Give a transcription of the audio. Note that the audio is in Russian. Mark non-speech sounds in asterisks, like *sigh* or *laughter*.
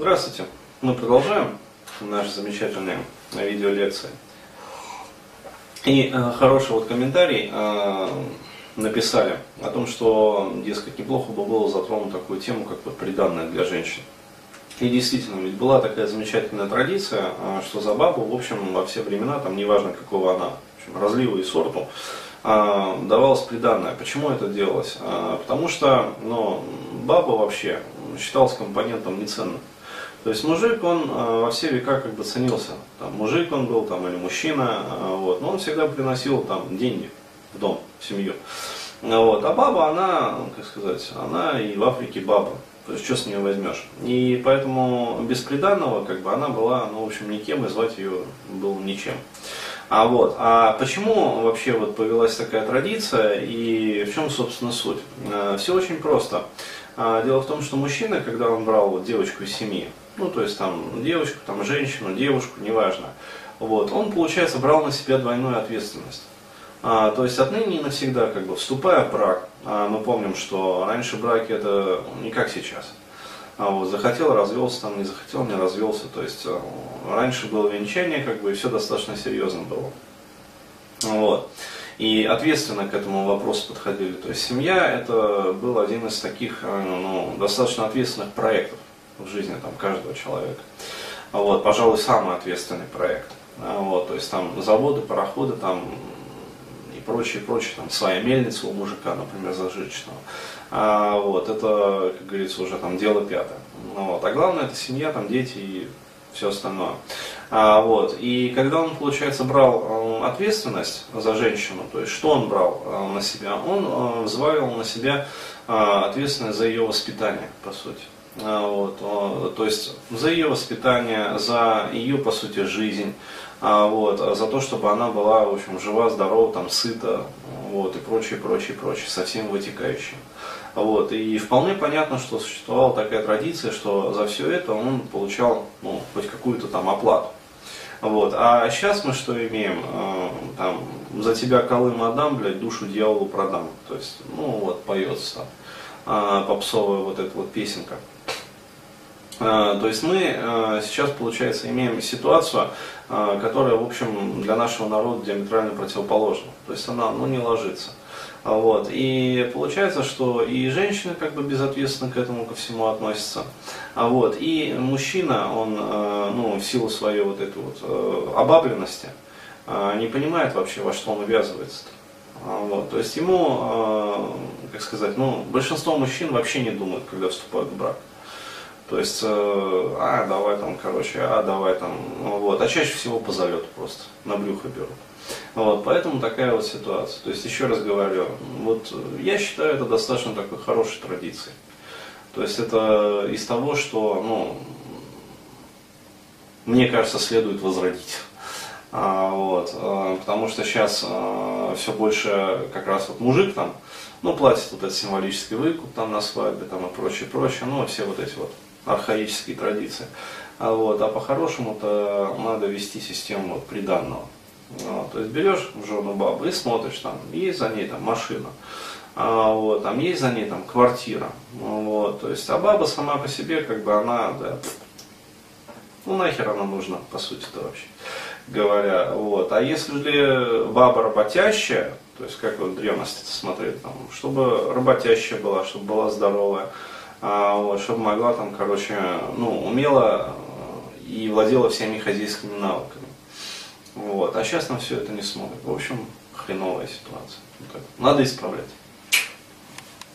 Здравствуйте. Мы продолжаем наши замечательные видеолекции. И э, хороший вот комментарий э, написали о том, что, дескать, неплохо бы было затронуть такую тему, как вот приданное для женщин. И действительно, ведь была такая замечательная традиция, э, что за бабу, в общем, во все времена, там неважно какого она, в общем, разлива и сорту, э, давалось приданное. Почему это делалось? Э, потому что ну, баба вообще считалась компонентом неценным. То есть мужик, он э, во все века как бы ценился. Там, мужик он был там, или мужчина, э, вот, но он всегда приносил там, деньги в дом, в семью. Вот. А баба, она, как сказать, она и в Африке баба. То есть что с нее возьмешь? И поэтому без приданного, как бы, она была, ну, в общем, никем, и звать ее было ничем. А вот, а почему вообще вот повелась такая традиция и в чем, собственно, суть? Э, Все очень просто. Дело в том, что мужчина, когда он брал вот девочку из семьи, ну, то есть там девочку, там женщину, девушку, неважно. Вот, он, получается, брал на себя двойную ответственность. А, то есть отныне и навсегда, как бы, вступая в брак, а, мы помним, что раньше браки это не как сейчас. А вот, захотел, развелся, там, не захотел, не развелся. То есть а, раньше было венчание, как бы, и все достаточно серьезно было. Вот. И ответственно к этому вопросу подходили. То есть семья это был один из таких а, ну, достаточно ответственных проектов в жизни там, каждого человека. Вот, пожалуй, самый ответственный проект. А, вот, то есть там заводы, пароходы там и прочее, прочее, там своя мельница у мужика, например, зажиточного. А, вот, это, как говорится, уже там дело пятое. Ну, вот, а главное это семья, там дети и все остальное. А, вот, и когда он, получается, брал э, ответственность за женщину, то есть что он брал э, на себя? Он э, взваливал на себя э, ответственность за ее воспитание, по сути. А, вот, то есть за ее воспитание, за ее, по сути, жизнь, а, вот, за то, чтобы она была, в общем, жива, здорова, там, сыта, вот, и прочее, прочее, прочее, со всем вытекающим. Вот, и вполне понятно, что существовала такая традиция, что за все это он получал, ну, хоть какую-то там оплату. Вот. А сейчас мы что имеем? А, там, за тебя колым отдам, блядь, душу дьяволу продам. То есть, ну вот, поется попсовая вот эта вот песенка. А, то есть мы а, сейчас, получается, имеем ситуацию, а, которая, в общем, для нашего народа диаметрально противоположна. То есть она ну, не ложится. Вот. И получается, что и женщины как бы безответственно к этому ко всему относятся. А вот. И мужчина, он ну, в силу своей вот этой вот э, обабленности не понимает вообще, во что он увязывается. Вот. То есть ему, как сказать, ну, большинство мужчин вообще не думают, когда вступают в брак. То есть, э, а, давай там, короче, а, давай там, ну, вот. А чаще всего по залету просто, на брюхо берут. Вот, поэтому такая вот ситуация. То есть, еще раз говорю, вот я считаю это достаточно такой хорошей традицией. То есть, это из того, что, ну, мне кажется, следует возродить. *laughs* А, вот, а, потому что сейчас а, все больше как раз вот мужик там, ну, платит вот этот символический выкуп там на свадьбе там и прочее, прочее, ну, все вот эти вот архаические традиции. А, вот, а по-хорошему-то надо вести систему вот, приданного. Вот, то есть берешь в жену бабу и смотришь, там есть за ней там машина, а, вот, там есть за ней там квартира. Вот, то есть, а баба сама по себе, как бы она, да, ну нахер она нужна, по сути-то вообще говоря. Вот. А если баба работящая, то есть как вот в древности смотреть, там, чтобы работящая была, чтобы была здоровая, а, вот, чтобы могла там, короче, ну, умела э, и владела всеми хозяйскими навыками. Вот. А сейчас на все это не смотрят. В общем, хреновая ситуация. Надо исправлять.